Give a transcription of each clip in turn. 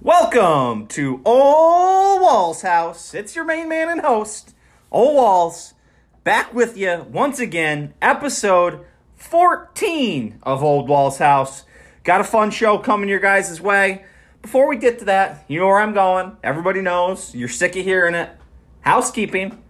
Welcome to Ole Walls House. It's your main man and host, Ole Walls, back with you once again, episode 14 of Ole Walls House. Got a fun show coming your guys' way. Before we get to that, you know where I'm going. Everybody knows. You're sick of hearing it. Housekeeping.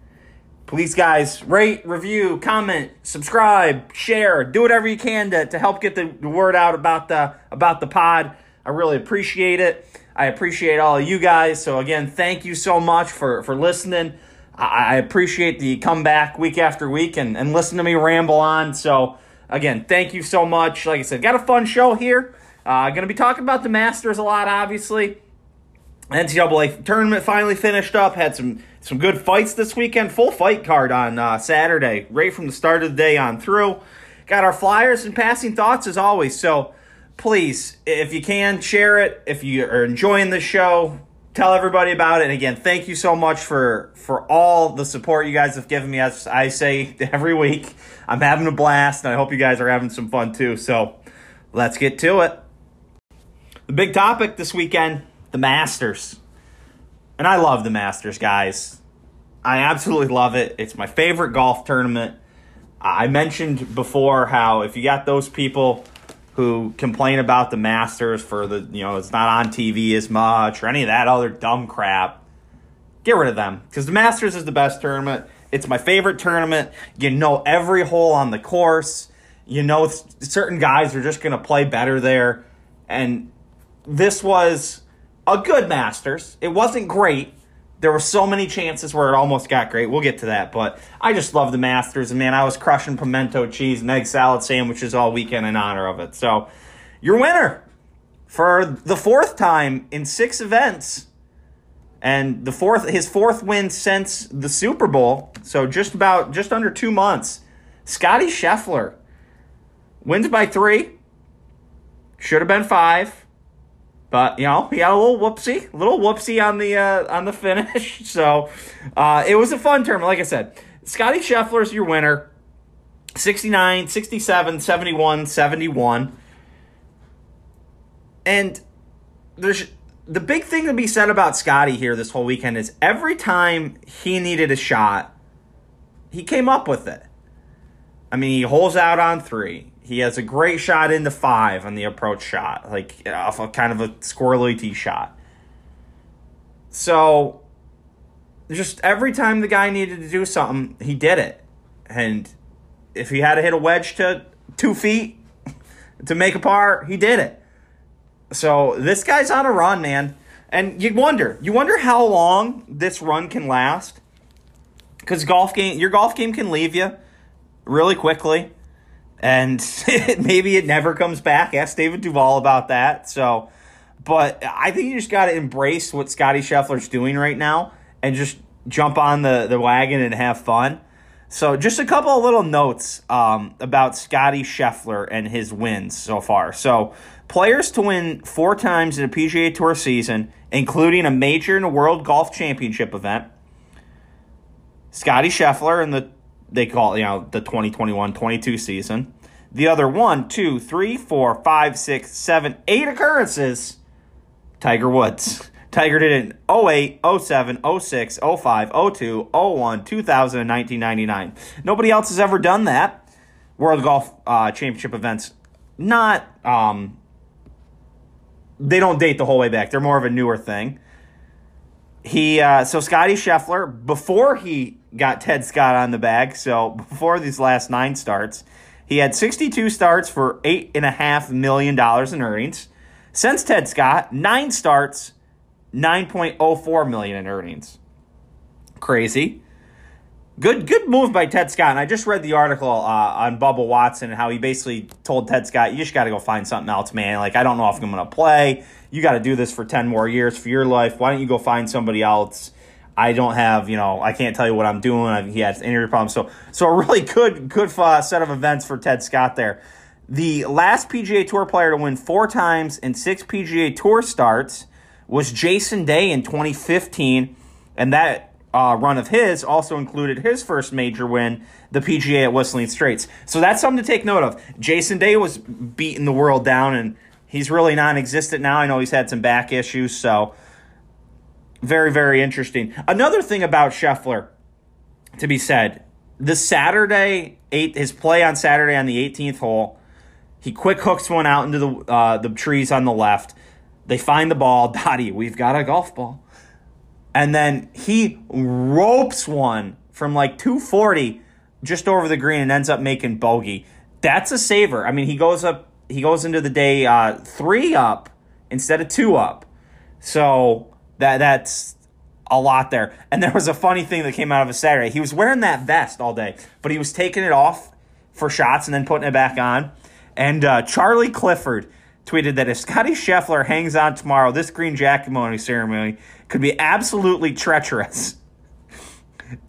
Please, guys, rate, review, comment, subscribe, share, do whatever you can to, to help get the, word out about the about the pod. I really appreciate it. I appreciate all of you guys. So again, thank you so much for for listening. I, I appreciate the comeback week after week and, and listen to me ramble on. So again, thank you so much. Like I said, got a fun show here. Uh, going to be talking about the Masters a lot, obviously. NCAA tournament finally finished up. Had some some good fights this weekend. Full fight card on uh, Saturday, right from the start of the day on through. Got our flyers and passing thoughts as always. So please, if you can, share it. If you are enjoying the show, tell everybody about it. And again, thank you so much for for all the support you guys have given me. As I say every week, I'm having a blast, and I hope you guys are having some fun too. So let's get to it. The big topic this weekend the Masters. And I love the Masters, guys. I absolutely love it. It's my favorite golf tournament. I mentioned before how if you got those people who complain about the Masters for the, you know, it's not on TV as much or any of that other dumb crap, get rid of them because the Masters is the best tournament. It's my favorite tournament. You know every hole on the course. You know certain guys are just going to play better there. And this was a good Masters. It wasn't great. There were so many chances where it almost got great. We'll get to that, but I just love the Masters, and man, I was crushing pimento cheese and egg salad sandwiches all weekend in honor of it. So, your winner for the fourth time in six events, and the fourth his fourth win since the Super Bowl. So just about just under two months. Scotty Scheffler wins by three. Should have been five. But you know, he had a little whoopsie, little whoopsie on the uh, on the finish. So uh, it was a fun tournament. Like I said, Scotty Scheffler's your winner. 69, 67, 71, 71. And there's the big thing to be said about Scotty here this whole weekend is every time he needed a shot, he came up with it. I mean, he holes out on three. He has a great shot into five on the approach shot, like off a kind of a squirrely tee shot. So, just every time the guy needed to do something, he did it. And if he had to hit a wedge to two feet to make a par, he did it. So this guy's on a run, man. And you wonder, you wonder how long this run can last. Because golf game, your golf game can leave you really quickly and maybe it never comes back. Ask David Duval about that. So, but I think you just got to embrace what Scotty Scheffler's doing right now and just jump on the, the wagon and have fun. So, just a couple of little notes um, about Scotty Scheffler and his wins so far. So, players to win four times in a PGA Tour season, including a major and a World Golf Championship event. Scotty Scheffler in the they call it, you know, the 2021-22 season. The other one, two, three, four, five, six, seven, eight occurrences, Tiger Woods. Tiger did it in 08, 07, 06, 05, 02, 01, 2000, and 1999. Nobody else has ever done that. World Golf uh, Championship events, not, um, they don't date the whole way back. They're more of a newer thing. He, uh, so Scotty Scheffler, before he got Ted Scott on the bag. So before these last nine starts, he had 62 starts for $8.5 million in earnings. Since Ted Scott, nine starts, 9.04 million in earnings. Crazy. Good, good move by Ted Scott. And I just read the article uh, on Bubba Watson and how he basically told Ted Scott, "You just got to go find something else, man. Like I don't know if I'm going to play. You got to do this for ten more years for your life. Why don't you go find somebody else?" I don't have, you know, I can't tell you what I'm doing. He has injury problems. So, so a really good, good uh, set of events for Ted Scott there. The last PGA Tour player to win four times in six PGA Tour starts was Jason Day in 2015, and that uh, run of his also included his first major win, the PGA at Whistling Straits. So that's something to take note of. Jason Day was beating the world down, and he's really non existent now. I know he's had some back issues, so very, very interesting. Another thing about Scheffler to be said the Saturday, eight, his play on Saturday on the 18th hole, he quick hooks one out into the, uh, the trees on the left. They find the ball. Dottie, we've got a golf ball and then he ropes one from like 240 just over the green and ends up making bogey. That's a saver. I mean, he goes up, he goes into the day uh, three up instead of two up. So that that's a lot there. And there was a funny thing that came out of a Saturday. He was wearing that vest all day, but he was taking it off for shots and then putting it back on. And uh, Charlie Clifford tweeted that if Scotty Scheffler hangs on tomorrow, this green jacket ceremony could be absolutely treacherous.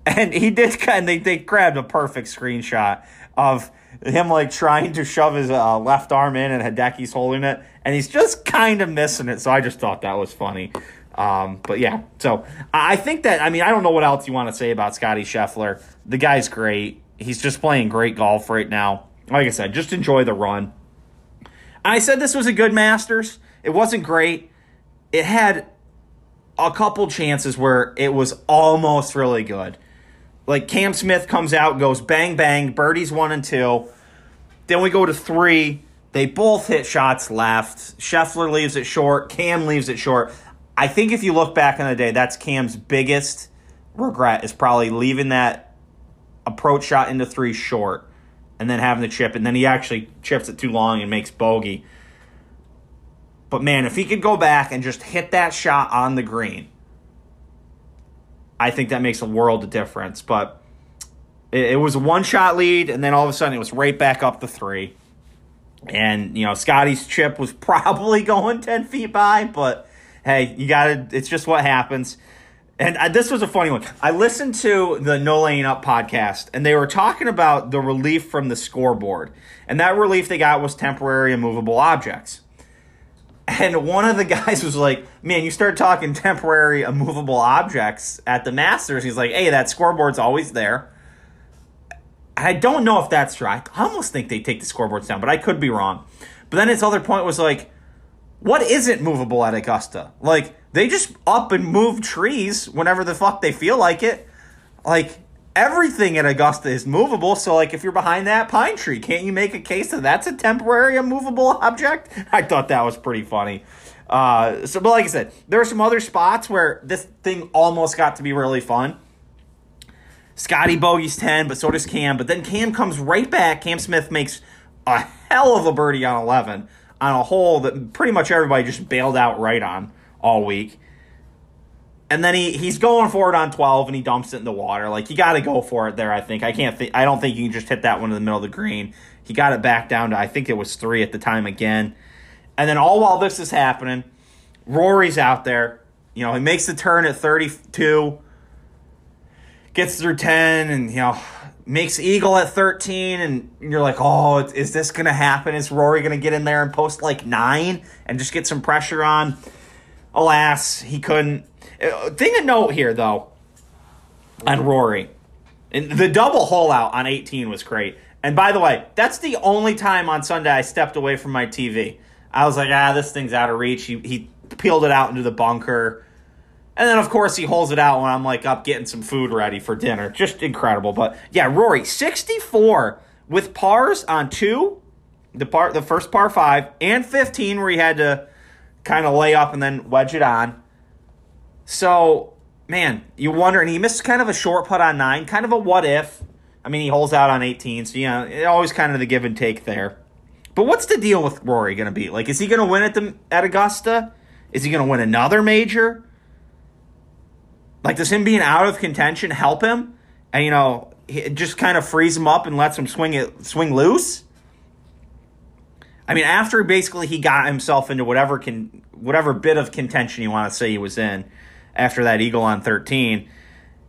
And he did, and they, they grabbed a perfect screenshot of him like trying to shove his uh, left arm in and Hideki's holding it, and he's just kind of missing it. So I just thought that was funny. Um, but yeah, so I think that, I mean, I don't know what else you want to say about Scotty Scheffler. The guy's great. He's just playing great golf right now. Like I said, just enjoy the run. I said this was a good Masters. It wasn't great. It had a couple chances where it was almost really good. Like Cam Smith comes out, goes bang bang, birdies one and two. Then we go to three. They both hit shots left. Scheffler leaves it short. Cam leaves it short. I think if you look back in the day, that's Cam's biggest regret is probably leaving that approach shot into three short and then having the chip, and then he actually chips it too long and makes bogey. But man, if he could go back and just hit that shot on the green, I think that makes a world of difference. But it, it was a one shot lead, and then all of a sudden it was right back up to three. And, you know, Scotty's chip was probably going 10 feet by, but hey, you got to, it's just what happens. And I, this was a funny one. I listened to the No Laying Up podcast, and they were talking about the relief from the scoreboard. And that relief they got was temporary immovable objects. And one of the guys was like, Man, you start talking temporary immovable objects at the Masters. He's like, Hey, that scoreboard's always there. I don't know if that's true. I almost think they take the scoreboards down, but I could be wrong. But then his other point was like, What isn't movable at Augusta? Like, they just up and move trees whenever the fuck they feel like it. Like, everything at Augusta is movable. So, like, if you're behind that pine tree, can't you make a case that that's a temporary immovable object? I thought that was pretty funny. Uh, so, but like I said, there are some other spots where this thing almost got to be really fun. Scotty bogeys 10, but so does Cam. But then Cam comes right back. Cam Smith makes a hell of a birdie on 11 on a hole that pretty much everybody just bailed out right on all week. And then he he's going for it on 12 and he dumps it in the water. Like you got to go for it there, I think. I can't think I don't think you can just hit that one in the middle of the green. He got it back down to I think it was 3 at the time again. And then all while this is happening, Rory's out there. You know, he makes the turn at 32 gets through 10 and you know makes eagle at 13 and you're like oh is this gonna happen is rory gonna get in there and post like 9 and just get some pressure on alas he couldn't uh, thing to note here, though, on Rory, and the double hole out on 18 was great. And by the way, that's the only time on Sunday I stepped away from my TV. I was like, ah, this thing's out of reach. He, he peeled it out into the bunker. And then, of course, he holds it out when I'm like up getting some food ready for dinner. Just incredible. But yeah, Rory, 64 with pars on two, the part the first par five, and 15 where he had to kind of lay up and then wedge it on. So, man, you wonder, and he missed kind of a short putt on nine, kind of a what if. I mean, he holds out on 18, so, you know, always kind of the give and take there. But what's the deal with Rory going to be? Like, is he going to win at, the, at Augusta? Is he going to win another major? Like, does him being out of contention help him? And, you know, it just kind of frees him up and lets him swing it, swing loose? I mean, after basically he got himself into whatever can whatever bit of contention you want to say he was in, after that eagle on 13.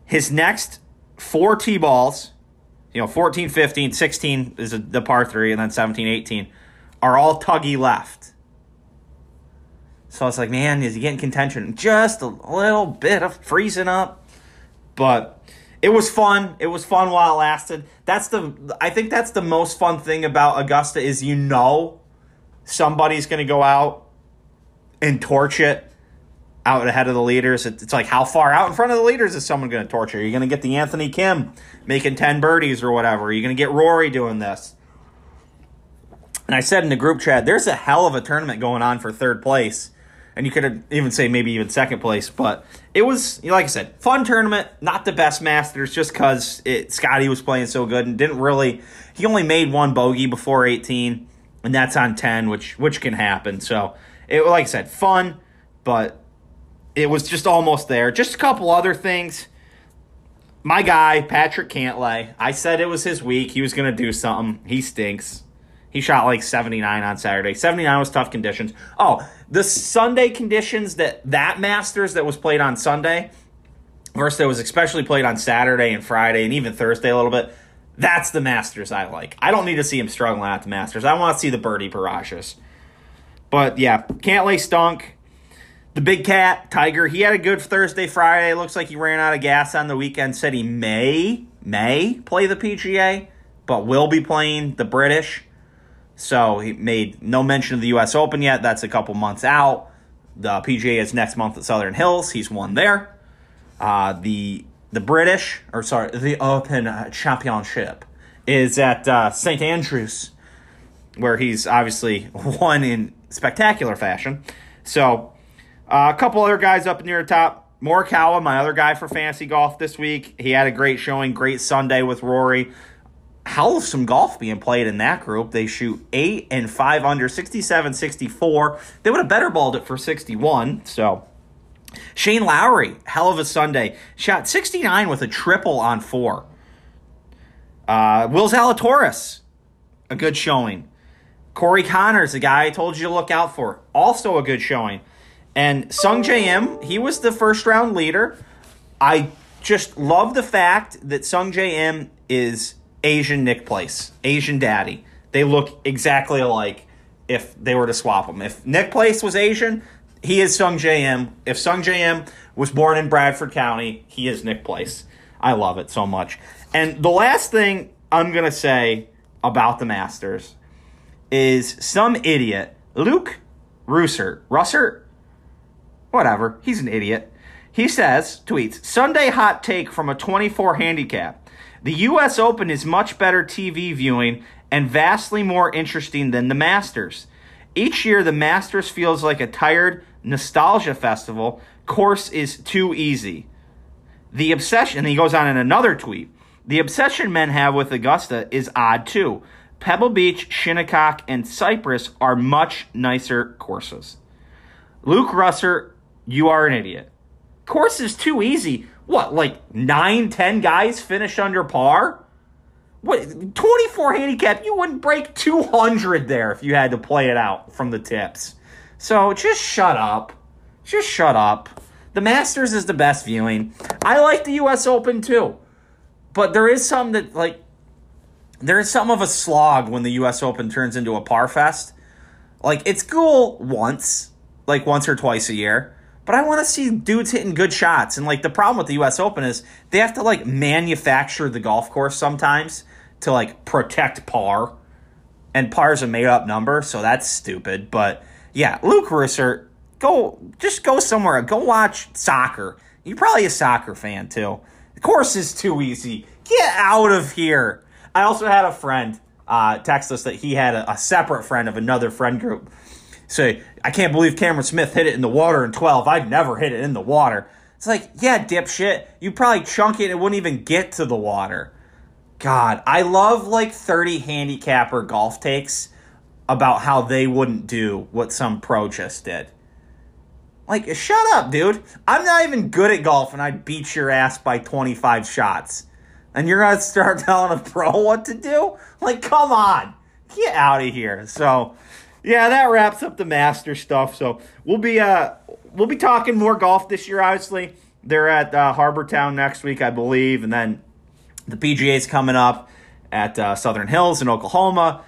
His next four T balls, you know, 14, 15, 16 is the par three, and then 17, 18, are all tuggy left. So it's like, man, is he getting contention? Just a little bit of freezing up. But it was fun. It was fun while it lasted. That's the I think that's the most fun thing about Augusta is you know somebody's going to go out and torch it out ahead of the leaders. It's like how far out in front of the leaders is someone going to torch? Are you going to get the Anthony Kim making 10 birdies or whatever? Are you going to get Rory doing this? And I said in the group chat, there's a hell of a tournament going on for third place. And you could even say maybe even second place, but it was like I said, fun tournament. Not the best Masters, just because Scotty was playing so good and didn't really. He only made one bogey before 18, and that's on 10, which which can happen. So it, like I said, fun, but it was just almost there. Just a couple other things. My guy, Patrick Cantlay, I said it was his week. He was going to do something. He stinks. He shot like 79 on Saturday. 79 was tough conditions. Oh, the Sunday conditions that that Masters that was played on Sunday versus that was especially played on Saturday and Friday and even Thursday a little bit. That's the Masters I like. I don't need to see him struggling at the Masters. I want to see the birdie barrages. But yeah, Cantlay stunk. The big cat, Tiger, he had a good Thursday, Friday. Looks like he ran out of gas on the weekend. Said he may, may play the PGA, but will be playing the British. So he made no mention of the U.S. Open yet. That's a couple months out. The PGA is next month at Southern Hills. He's won there. Uh, the the British, or sorry, the Open Championship is at uh, St. Andrews, where he's obviously won in spectacular fashion. So uh, a couple other guys up near the top. Morikawa, my other guy for fantasy golf this week, he had a great showing, great Sunday with Rory. Hell of some golf being played in that group. They shoot 8 and 5 under, 67 64. They would have better balled it for 61. So Shane Lowry, hell of a Sunday. Shot 69 with a triple on four. Uh, Will Zalatoris, a good showing. Corey Conners, the guy I told you to look out for, also a good showing. And Sung Im, he was the first round leader. I just love the fact that Sung Im is Asian Nick Place, Asian daddy. They look exactly alike if they were to swap them. If Nick Place was Asian, he is Sungjae Im. If Sungjae Im was born in Bradford County, he is Nick Place. I love it so much. And the last thing I'm going to say about the Masters is some idiot, Luke Russert, Russer, Whatever. He's an idiot. He says, tweets, Sunday hot take from a 24 handicap. The U.S. Open is much better TV viewing and vastly more interesting than the Masters. Each year, the Masters feels like a tired nostalgia festival. Course is too easy. The obsession, and he goes on in another tweet, the obsession men have with Augusta is odd too. Pebble Beach, Shinnecock, and Cypress are much nicer courses. Luke Russert you are an idiot. Course is too easy. What, like nine, ten guys finished under par? What, 24 handicap, you wouldn't break 200 there if you had to play it out from the tips. So just shut up. Just shut up. The Masters is the best viewing. I like the US Open too. But there is some that, like, there is some of a slog when the US Open turns into a par fest. Like, it's cool once, like once or twice a year but I want to see dudes hitting good shots. And like the problem with the U.S. Open is they have to like manufacture the golf course sometimes to like protect par, and par is a made up number, so that's stupid. But yeah, Luke Russert, go just go somewhere. Go watch soccer. You're probably a soccer fan too. The course is too easy. Get out of here. I also had a friend uh, text us that he had a, a separate friend of another friend group say, I can't believe Cameron Smith hit it in the water in 12. I'd never hit it in the water. It's like, yeah, dipshit. You probably chunk it and it wouldn't even get to the water. God, I love like 30 handicapper golf takes about how they wouldn't do what some pro just did. Like, shut up, dude. I'm not even good at golf and I'd beat your ass by 25 shots. And you're going to start telling a pro what to do? Like, come on. Get out of here. So, yeah, that wraps up the master stuff. So we'll be uh we'll be talking more golf this year. Obviously, they're at uh, Harbour Town next week, I believe, and then the PGA's coming up at uh, Southern Hills in Oklahoma.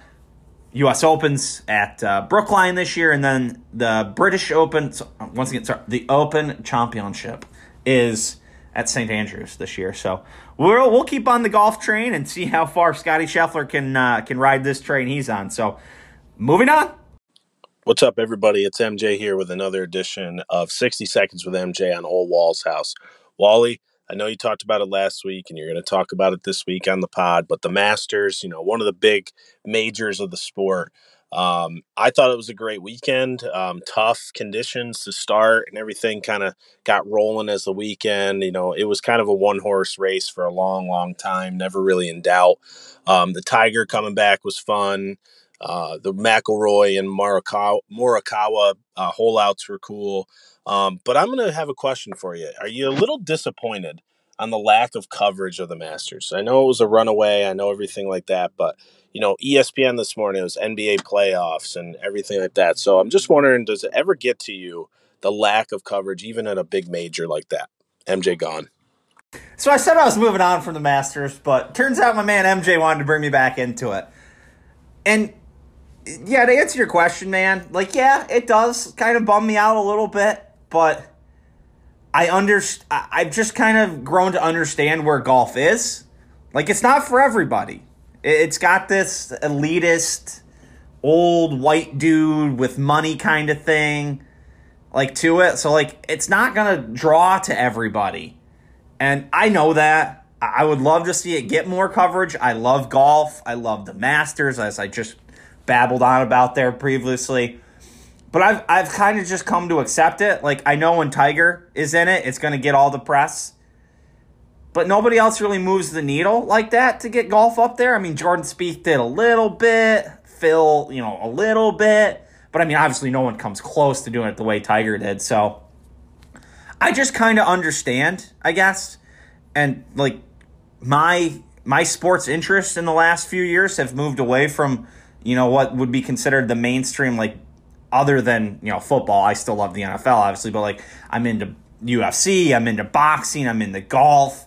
U.S. Opens at uh, Brookline this year, and then the British Open. So, once again, sorry, the Open Championship is at St. Andrews this year. So we'll we'll keep on the golf train and see how far Scotty Scheffler can uh, can ride this train he's on. So moving on. What's up, everybody? It's MJ here with another edition of 60 Seconds with MJ on Ole Wall's House. Wally, I know you talked about it last week and you're going to talk about it this week on the pod, but the Masters, you know, one of the big majors of the sport. Um, I thought it was a great weekend. Um, tough conditions to start, and everything kind of got rolling as the weekend. You know, it was kind of a one horse race for a long, long time, never really in doubt. Um, the Tiger coming back was fun. Uh, the McIlroy and Morikawa, Morikawa uh, holeouts were cool. Um, but I'm going to have a question for you. Are you a little disappointed on the lack of coverage of the Masters? I know it was a runaway. I know everything like that, but you know, ESPN this morning was NBA playoffs and everything like that. So I'm just wondering, does it ever get to you the lack of coverage, even at a big major like that? MJ gone. So I said I was moving on from the Masters, but turns out my man MJ wanted to bring me back into it. And yeah, to answer your question, man, like yeah, it does kind of bum me out a little bit, but I under I've just kind of grown to understand where golf is. Like it's not for everybody. It's got this elitist old white dude with money kind of thing like to it. So like it's not going to draw to everybody. And I know that. I would love to see it get more coverage. I love golf. I love the Masters as I just babbled on about there previously. But I've I've kind of just come to accept it. Like I know when Tiger is in it, it's going to get all the press. But nobody else really moves the needle like that to get golf up there. I mean, Jordan Spieth did a little bit, Phil, you know, a little bit. But I mean, obviously, no one comes close to doing it the way Tiger did. So I just kind of understand, I guess. And like my my sports interests in the last few years have moved away from you know what would be considered the mainstream like other than you know football i still love the nfl obviously but like i'm into ufc i'm into boxing i'm into golf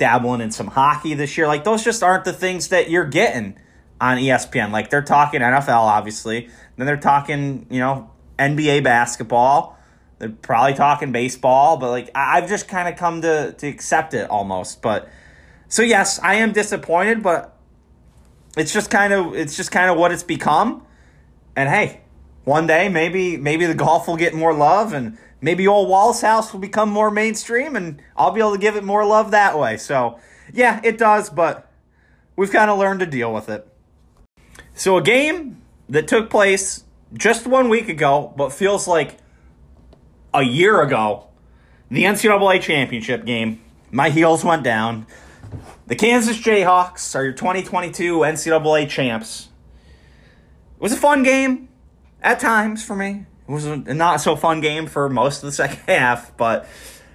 dabbling in some hockey this year. Like those just aren't the things that you're getting on ESPN. Like they're talking NFL, obviously. Then they're talking, you know, NBA basketball. They're probably talking baseball, but like I've just kind of come to to accept it almost. But so yes, I am disappointed, but it's just kind of it's just kind of what it's become. And hey, one day maybe maybe the golf will get more love and maybe old Wallace house will become more mainstream and I'll be able to give it more love that way. So, yeah, it does, but we've kind of learned to deal with it. So, a game that took place just one week ago, but feels like a year ago, the NCAA championship game. My heels went down. The Kansas Jayhawks are your 2022 NCAA champs. It was a fun game at times for me. It was a not so fun game for most of the second half, but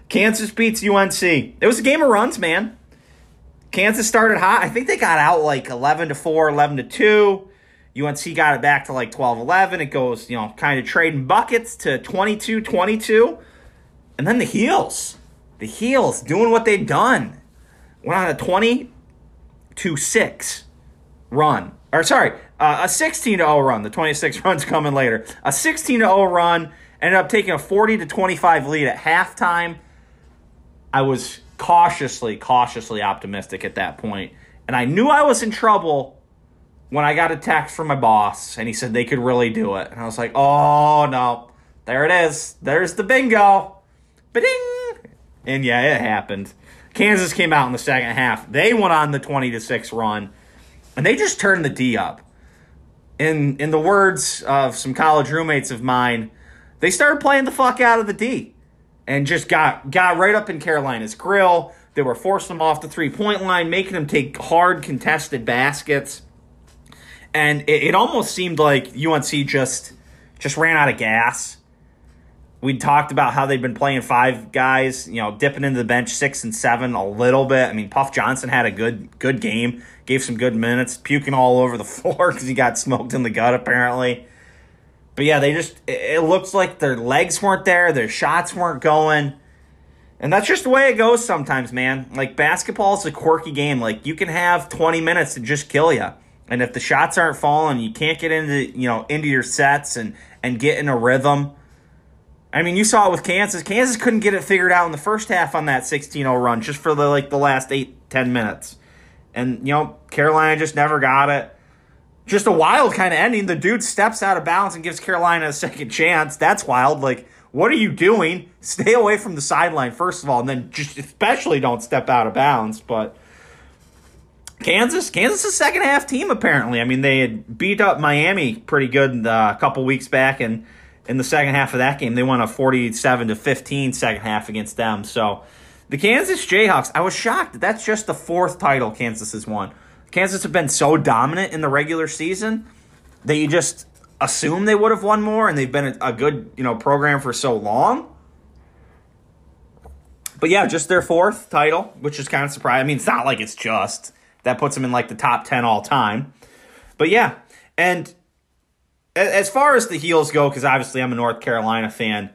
Kansas beats UNC. It was a game of runs, man. Kansas started hot. I think they got out like 11 to 4, 11 to 2. UNC got it back to like 12 11. It goes, you know, kind of trading buckets to 22 22. And then the heels. The heels doing what they've done. Went on a 20 to 6 run. Or sorry, uh, a 16 0 run. The 26 runs coming later. A 16 0 run ended up taking a 40 to 25 lead at halftime. I was cautiously, cautiously optimistic at that point, and I knew I was in trouble when I got a text from my boss, and he said they could really do it, and I was like, "Oh no, there it is. There's the bingo, ba-ding!" And yeah, it happened. Kansas came out in the second half. They went on the 20 to six run, and they just turned the D up in in the words of some college roommates of mine, they started playing the fuck out of the D and just got got right up in Carolina's grill. They were forcing them off the three point line, making them take hard contested baskets, and it, it almost seemed like UNC just just ran out of gas. We talked about how they've been playing five guys, you know, dipping into the bench six and seven a little bit. I mean, Puff Johnson had a good good game gave some good minutes, puking all over the floor because he got smoked in the gut apparently. But yeah, they just it looks like their legs weren't there, their shots weren't going. And that's just the way it goes sometimes, man. Like basketball is a quirky game. Like you can have 20 minutes to just kill you. And if the shots aren't falling, you can't get into, you know, into your sets and and get in a rhythm. I mean, you saw it with Kansas. Kansas couldn't get it figured out in the first half on that 16-0 run just for the like the last 8 10 minutes. And you know, Carolina just never got it. Just a wild kind of ending. The dude steps out of bounds and gives Carolina a second chance. That's wild. Like, what are you doing? Stay away from the sideline first of all, and then just especially don't step out of bounds, but Kansas, Kansas is a second half team apparently. I mean, they had beat up Miami pretty good uh, a couple weeks back, and in the second half of that game, they won a 47 to 15 second half against them. So the Kansas Jayhawks, I was shocked that that's just the fourth title Kansas has won. Kansas have been so dominant in the regular season that you just assume they would have won more, and they've been a, a good you know program for so long. But yeah, just their fourth title, which is kind of surprising. I mean, it's not like it's just that puts them in like the top 10 all time. But yeah, and as far as the heels go, because obviously I'm a North Carolina fan,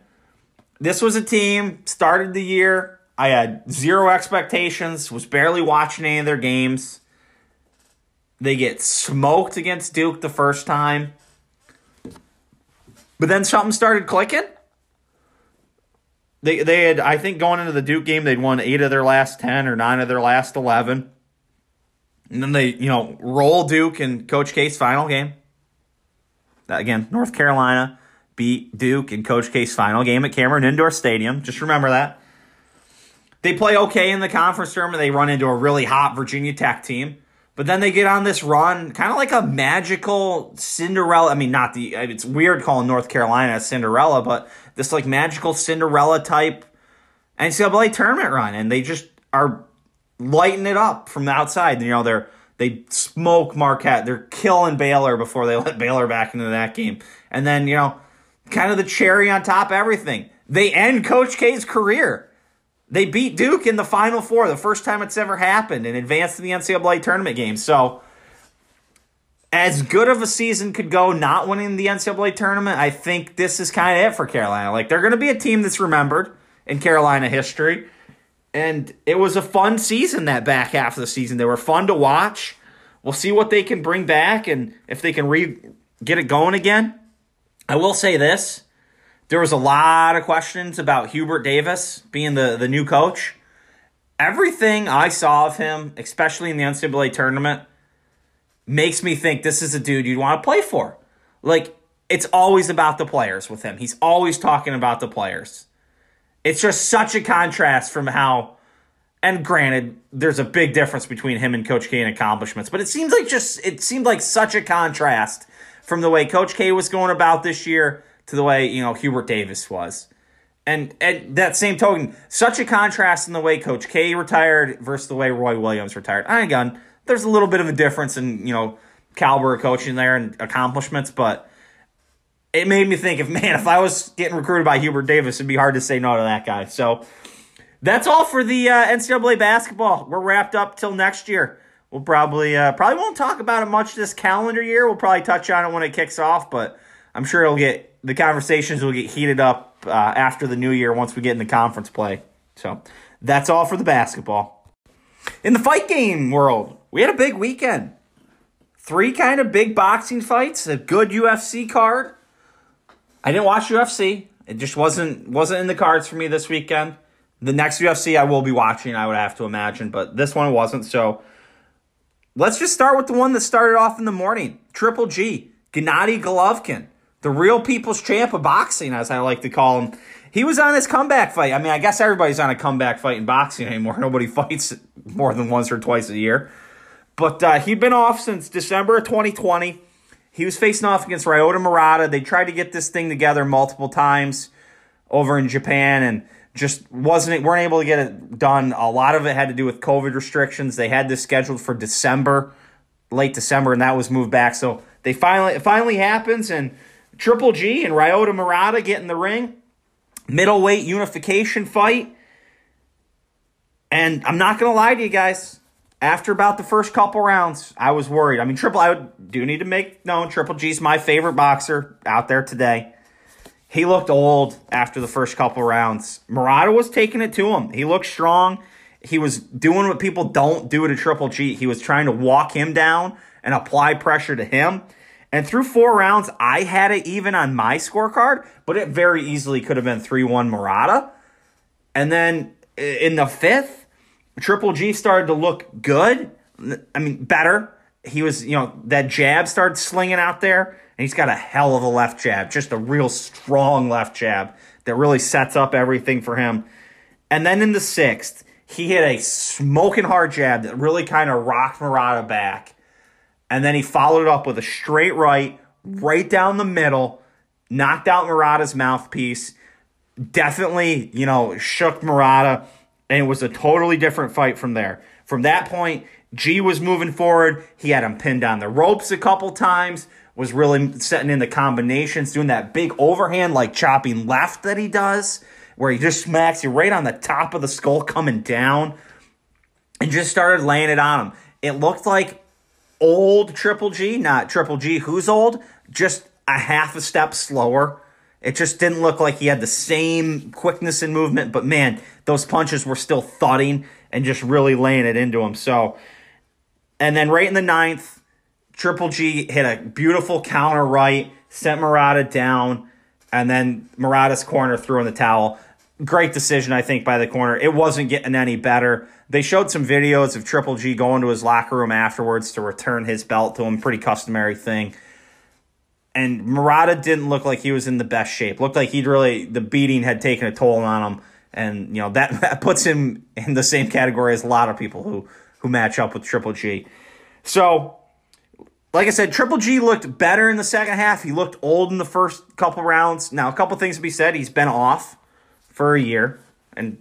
this was a team started the year. I had zero expectations, was barely watching any of their games. They get smoked against Duke the first time. But then something started clicking. They they had I think going into the Duke game they'd won 8 of their last 10 or 9 of their last 11. And then they, you know, roll Duke in Coach K's final game. Again, North Carolina beat Duke in Coach K's final game at Cameron Indoor Stadium. Just remember that. They play okay in the conference tournament. They run into a really hot Virginia Tech team. But then they get on this run, kind of like a magical Cinderella. I mean, not the, it's weird calling North Carolina Cinderella, but this like magical Cinderella type NCAA tournament run. And they just are lighting it up from the outside. You know, they're they smoke Marquette. They're killing Baylor before they let Baylor back into that game. And then, you know, kind of the cherry on top of everything. They end Coach K's career. They beat Duke in the Final Four, the first time it's ever happened, and advanced to the NCAA tournament game. So, as good of a season could go not winning the NCAA tournament, I think this is kind of it for Carolina. Like, they're going to be a team that's remembered in Carolina history. And it was a fun season that back half of the season. They were fun to watch. We'll see what they can bring back and if they can re get it going again. I will say this. There was a lot of questions about Hubert Davis being the, the new coach. Everything I saw of him, especially in the NCAA tournament, makes me think this is a dude you'd want to play for. Like, it's always about the players with him. He's always talking about the players. It's just such a contrast from how, and granted, there's a big difference between him and Coach K in accomplishments, but it seems like just, it seemed like such a contrast from the way Coach K was going about this year to the way, you know, Hubert Davis was. And and that same token, such a contrast in the way Coach K retired versus the way Roy Williams retired. I again, there's a little bit of a difference in, you know, caliber of coaching there and accomplishments, but it made me think if man, if I was getting recruited by Hubert Davis, it'd be hard to say no to that guy. So that's all for the uh, NCAA basketball. We're wrapped up till next year. We'll probably uh, probably won't talk about it much this calendar year. We'll probably touch on it when it kicks off, but I'm sure it'll get the conversations will get heated up uh, after the new year once we get in the conference play. So that's all for the basketball. In the fight game world, we had a big weekend. Three kind of big boxing fights, a good UFC card, I didn't watch UFC. It just wasn't wasn't in the cards for me this weekend. The next UFC I will be watching, I would have to imagine, but this one wasn't. So let's just start with the one that started off in the morning. Triple G, Gennady Golovkin, the real people's champ of boxing, as I like to call him. He was on his comeback fight. I mean, I guess everybody's on a comeback fight in boxing anymore. Nobody fights more than once or twice a year. But uh, he'd been off since December of 2020. He was facing off against Ryota Murata. They tried to get this thing together multiple times over in Japan and just wasn't weren't able to get it done. A lot of it had to do with COVID restrictions. They had this scheduled for December, late December, and that was moved back. So they finally it finally happens, and Triple G and Ryota Murata get in the ring, middleweight unification fight. And I'm not gonna lie to you guys, after about the first couple rounds, I was worried. I mean, Triple, I do need to make known Triple G's my favorite boxer out there today. He looked old after the first couple rounds. Murata was taking it to him. He looked strong. He was doing what people don't do to Triple G. He was trying to walk him down and apply pressure to him. And through four rounds, I had it even on my scorecard, but it very easily could have been 3 1 Murata. And then in the fifth, Triple G started to look good. I mean, better. He was, you know, that jab started slinging out there, and he's got a hell of a left jab, just a real strong left jab that really sets up everything for him. And then in the sixth, he hit a smoking hard jab that really kind of rocked Murata back. And then he followed it up with a straight right, right down the middle, knocked out Murata's mouthpiece. Definitely, you know, shook Murata. And it was a totally different fight from there. From that point, G was moving forward. He had him pinned on the ropes a couple times, was really setting in the combinations, doing that big overhand, like chopping left that he does where he just smacks you right on the top of the skull coming down and just started laying it on him. It looked like old Triple G, not Triple G who's old, just a half a step slower. It just didn't look like he had the same quickness and movement, but man, those punches were still thudding and just really laying it into him. So, and then right in the ninth, Triple G hit a beautiful counter right, sent Murata down, and then Murata's corner threw in the towel great decision, I think, by the corner. It wasn't getting any better. They showed some videos of Triple G going to his locker room afterwards to return his belt to him. Pretty customary thing. And Murata didn't look like he was in the best shape. Looked like he'd really the beating had taken a toll on him, and you know that, that puts him in the same category as a lot of people who who match up with Triple G. So, like I said, Triple G looked better in the second half. He looked old in the first couple rounds. Now, a couple things to be said. He's been off for a year and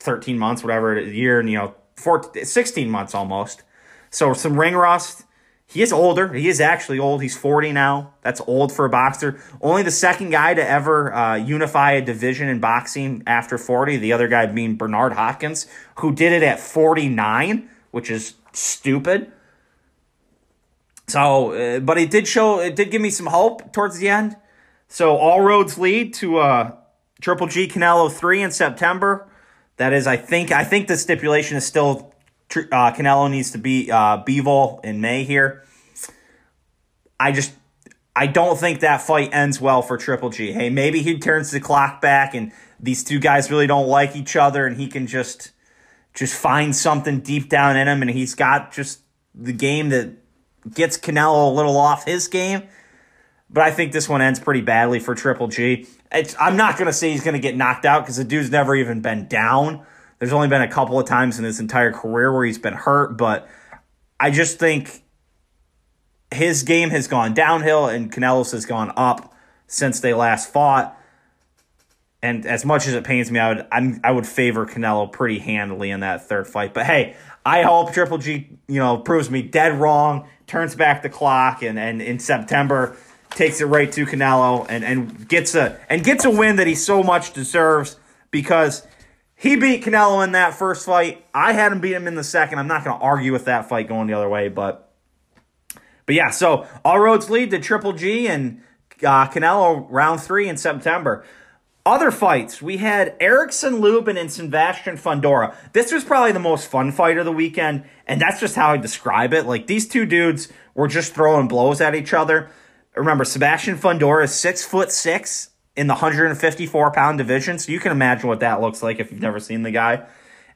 13 months, whatever, a year and, you know, 14, 16 months almost. So some ring rust. He is older. He is actually old. He's 40 now. That's old for a boxer. Only the second guy to ever uh, unify a division in boxing after 40. The other guy being Bernard Hopkins, who did it at 49, which is stupid. So, uh, but it did show, it did give me some hope towards the end. So all roads lead to uh, Triple G Canelo three in September. That is, I think, I think the stipulation is still uh, Canelo needs to be uh, in May here. I just, I don't think that fight ends well for Triple G. Hey, maybe he turns the clock back and these two guys really don't like each other, and he can just, just find something deep down in him, and he's got just the game that gets Canelo a little off his game. But I think this one ends pretty badly for Triple G. It's, I'm not going to say he's going to get knocked out because the dude's never even been down. There's only been a couple of times in his entire career where he's been hurt, but I just think his game has gone downhill and Canelo's has gone up since they last fought. And as much as it pains me, I would I'm, I would favor Canelo pretty handily in that third fight. But hey, I hope Triple G, you know, proves me dead wrong, turns back the clock, and, and in September takes it right to Canelo and, and gets a and gets a win that he so much deserves because he beat Canelo in that first fight. I had him beat him in the second. I'm not going to argue with that fight going the other way, but but yeah. So all roads lead to Triple G and uh, Canelo round three in September. Other fights, we had Erickson Lubin and Sebastian Fundora. This was probably the most fun fight of the weekend, and that's just how I describe it. Like these two dudes were just throwing blows at each other. Remember, Sebastian Fundora is six foot six in the 154 pound division, so you can imagine what that looks like if you've never seen the guy.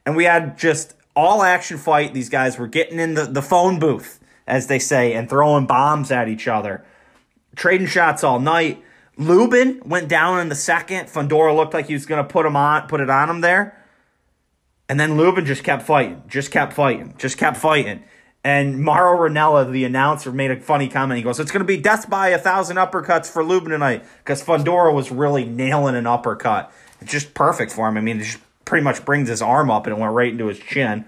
And we had just all action fight. These guys were getting in the, the phone booth, as they say, and throwing bombs at each other, trading shots all night. Lubin went down in the second. Fundora looked like he was going to put him on, put it on him there. And then Lubin just kept fighting, just kept fighting, just kept fighting. And Mauro Ranallo, the announcer, made a funny comment. He goes, It's going to be death by a thousand uppercuts for Lubin tonight because Fundora was really nailing an uppercut. It's just perfect for him. I mean, it just pretty much brings his arm up and it went right into his chin.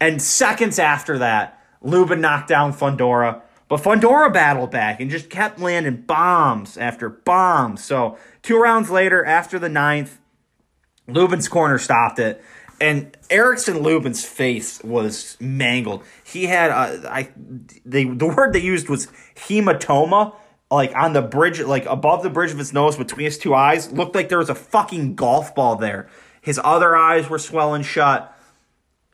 And seconds after that, Lubin knocked down Fundora. But Fundora battled back and just kept landing bombs after bombs. So, two rounds later, after the ninth, Lubin's corner stopped it and Erickson Lubin's face was mangled. He had a, I they the word they used was hematoma, like on the bridge, like above the bridge of his nose between his two eyes. Looked like there was a fucking golf ball there. His other eyes were swelling shut.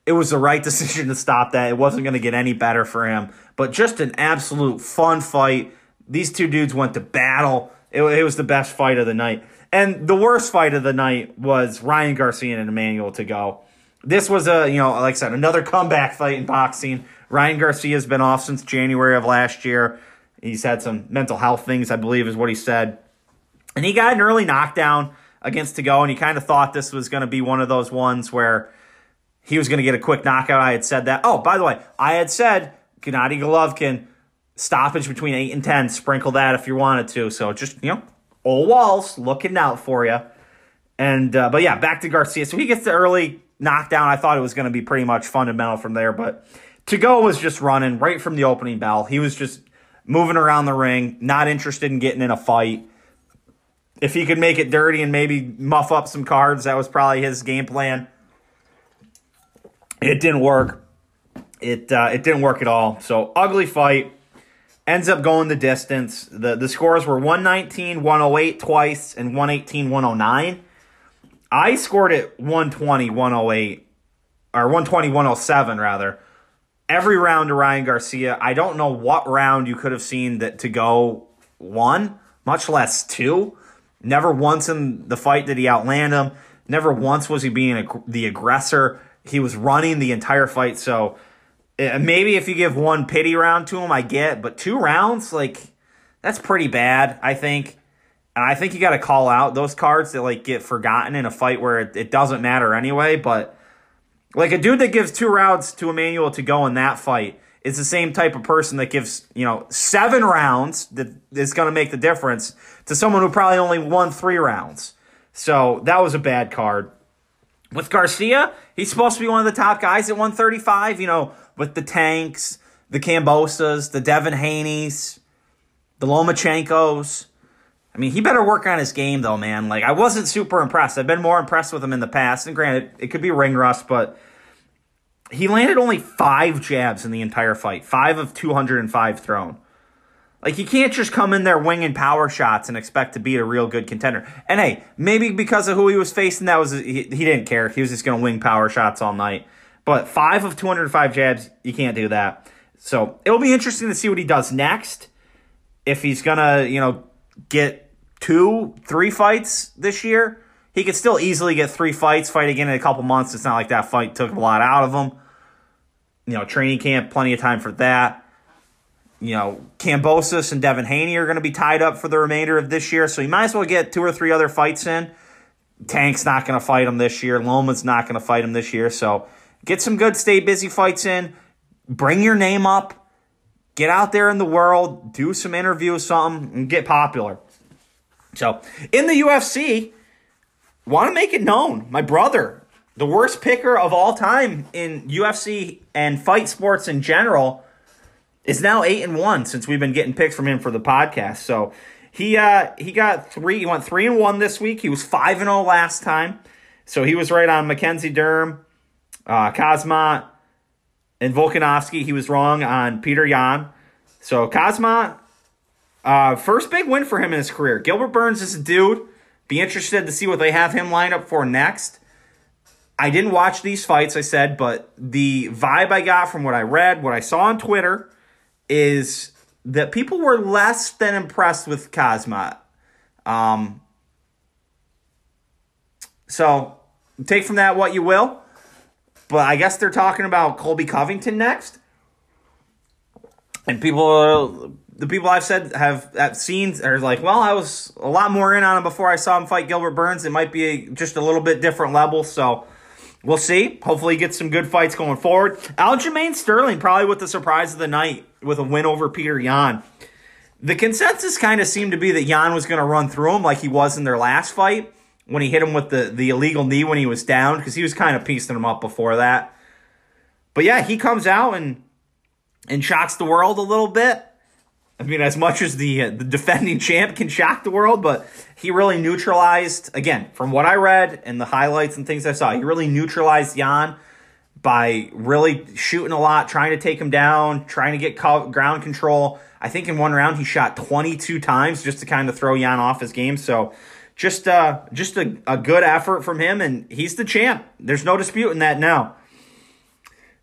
It was the right decision to stop that. It wasn't going to get any better for him. But just an absolute fun fight. These two dudes went to battle. It, it was the best fight of the night. And the worst fight of the night was Ryan Garcia and Emmanuel Tagoe. This was a, you know, like I said, another comeback fight in boxing. Ryan Garcia's been off since January of last year. He's had some mental health things, I believe, is what he said. And he got an early knockdown against Tagoe, and he kind of thought this was going to be one of those ones where he was going to get a quick knockout. I had said that. Oh, by the way, I had said Gennady Golovkin stoppage between eight and ten. Sprinkle that if you wanted to. So just you know, Ole Walls looking out for you. And uh, but yeah, back to Garcia. So he gets the early knockdown. I thought it was going to be pretty much fundamental from there, but Tagoe was just running right from the opening bell. He was just moving around the ring, not interested in getting in a fight. If he could make it dirty and maybe muff up some cards, that was probably his game plan. It didn't work. It uh, it didn't work at all. So ugly fight. Ends up going the distance. The the scores were 119, 108 twice, and 118, 109. I scored it 120, 108, or 120, 107 rather. Every round to Ryan Garcia. I don't know what round you could have seen that to go one, much less two. Never once in the fight did he outland him. Never once was he being the aggressor. He was running the entire fight. So maybe if you give one pity round to him, I get, but two rounds, like that's pretty bad. I think, and I think you got to call out those cards that like get forgotten in a fight where it, it doesn't matter anyway. But like a dude that gives two rounds to Emmanuel Tagoe in that fight is the same type of person that gives you know seven rounds that is going to make the difference to someone who probably only won three rounds. So that was a bad card. With Garcia, he's supposed to be one of the top guys at 135. You know, with the Tanks, the Kambosos, the Devin Haney's, the Lomachenkos. I mean, he better work on his game, though, man. Like, I wasn't super impressed. I've been more impressed with him in the past. And granted, it could be ring rust, but he landed only five jabs in the entire fight, five of 205 thrown. Like, you can't just come in there winging power shots and expect to beat a real good contender. And hey, maybe because of who he was facing, that was he, he didn't care. He was just going to wing power shots all night. But five of 205 jabs, you can't do that. So it'll be interesting to see what he does next. If he's gonna, you know, get two, three fights this year, he could still easily get three fights. Fight again in a couple months. It's not like that fight took a lot out of him. You know, training camp, plenty of time for that. You know, Kambosos and Devin Haney are going to be tied up for the remainder of this year, so you might as well get two or three other fights in. Tank's not going to fight him this year. Loma's not going to fight him this year, so Get some good stay busy fights in. Bring your name up. Get out there in the world. Do some interviews, something, and get popular. So, in the UFC, want to make it known. My brother, the worst picker of all time in UFC and fight sports in general, is now eight and one since we've been getting picks from him for the podcast. So he uh he got three. He went three and one this week. He was five and zero last time. So he was right on Mackenzie Dern, uh, and Volkanovski, he was wrong on Petr Yan. So Khamzat, uh, first big win for him in his career. Gilbert Burns is a dude. Be interested to see what they have him lined up for next. I didn't watch these fights, I said, but the vibe I got from what I read, what I saw on Twitter, is that people were less than impressed with Khamzat. Um, so take from that what you will. But I guess they're talking about Colby Covington next. And people, the people I've said have, have seen are like, well, I was a lot more in on him before I saw him fight Gilbert Burns. It might be a, just a little bit different level. So we'll see. Hopefully, he gets some good fights going forward. Aljamain Sterling probably with the surprise of the night with a win over Petr Yan. The consensus kind of seemed to be that Yan was going to run through him like he was in their last fight when he hit him with the, the illegal knee when he was down because he was kind of piecing him up before that. But yeah, he comes out and and shocks the world a little bit. I mean, as much as the uh, the defending champ can shock the world, but he really neutralized again from what I read and the highlights and things I saw. He really neutralized Yan by really shooting a lot, trying to take him down, trying to get ground control. I think in one round he shot 22 times just to kind of throw Yan off his game. So just uh, just a, a good effort from him, and he's the champ. There's no disputing that now.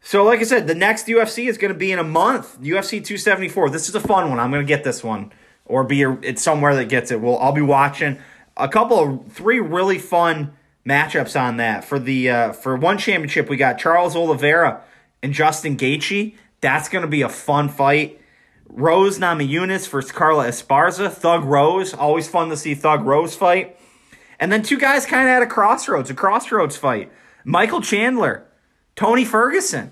So, like I said, the next UFC is going to be in a month. UFC 274. This is a fun one. I'm going to get this one. or be a, it's somewhere that gets it. Well, I'll be watching a couple of three really fun matchups on that for the uh, for one championship. We got Charles Oliveira and Justin Gaethje. That's going to be a fun fight. Rose Namajunas versus Carla Esparza. Thug Rose. Always fun to see Thug Rose fight. And then two guys kind of at a crossroads, a crossroads fight. Michael Chandler, Tony Ferguson.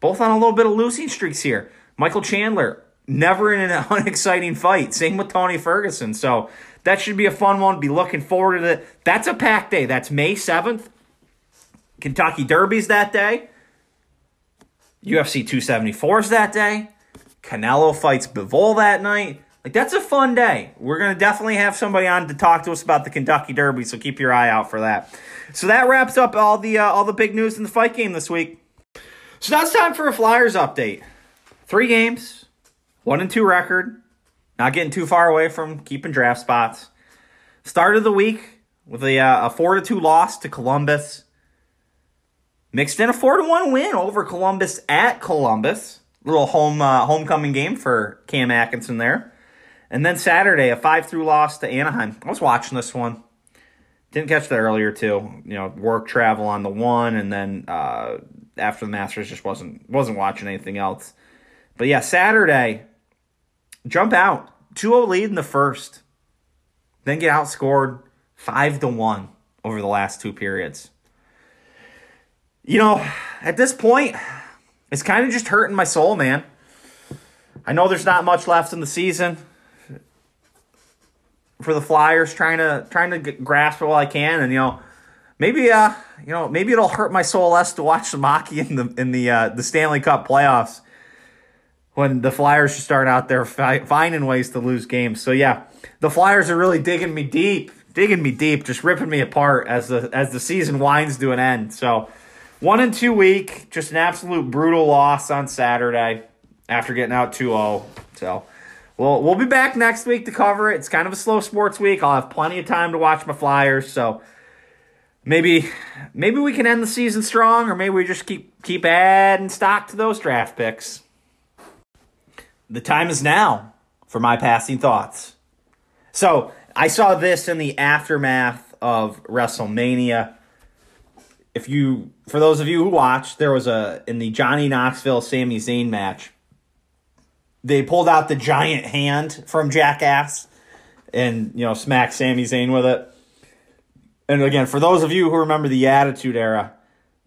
Both on a little bit of losing streaks here. Michael Chandler, never in an unexciting fight. Same with Tony Ferguson. So that should be a fun one. Be looking forward to it. That's a pack day. That's May 7th. Kentucky Derby's that day. UFC 274's that day. Canelo fights Bivol that night. Like that's a fun day. We're gonna definitely have somebody on to talk to us about the Kentucky Derby, so keep your eye out for that. So that wraps up all the uh, all the big news in the fight game this week. So now it's time for a Flyers update. Three games, one and two record. Not getting too far away from keeping draft spots. Start of the week with a uh, a four to two loss to Columbus. Mixed in a four to one win over Columbus at Columbus. Little home uh, homecoming game for Cam Atkinson there. And then Saturday, a 5 through loss to Anaheim. I was watching this one. Didn't catch that earlier, too. You know, work travel on the one, and then uh, after the Masters, just wasn't wasn't watching anything else. But yeah, Saturday, jump out. 2 0 lead in the first. Then get outscored 5 to 1 over the last two periods. You know, at this point, it's kind of just hurting my soul, man. I know there's not much left in the season for the Flyers, trying to trying to grasp it while I can, and you know, maybe uh, you know, maybe it'll hurt my soul less to watch some hockey in the in the uh, the Stanley Cup playoffs when the Flyers start out there fi- finding ways to lose games. So yeah, the Flyers are really digging me deep, digging me deep, just ripping me apart as the as the season winds to an end. So one and two week, just an absolute brutal loss on Saturday after getting out 2-0. So well, we'll be back next week to cover it. It's kind of a slow sports week. I'll have plenty of time to watch my Flyers, so maybe maybe we can end the season strong, or maybe we just keep keep adding stock to those draft picks. The time is now for my passing thoughts. So I saw this in the aftermath of WrestleMania. If you, for those of you who watched, there was a in the Johnny Knoxville Sami Zayn match they pulled out the giant hand from Jackass and you know smacked Sami Zayn with it. And again, for those of you who remember the Attitude Era,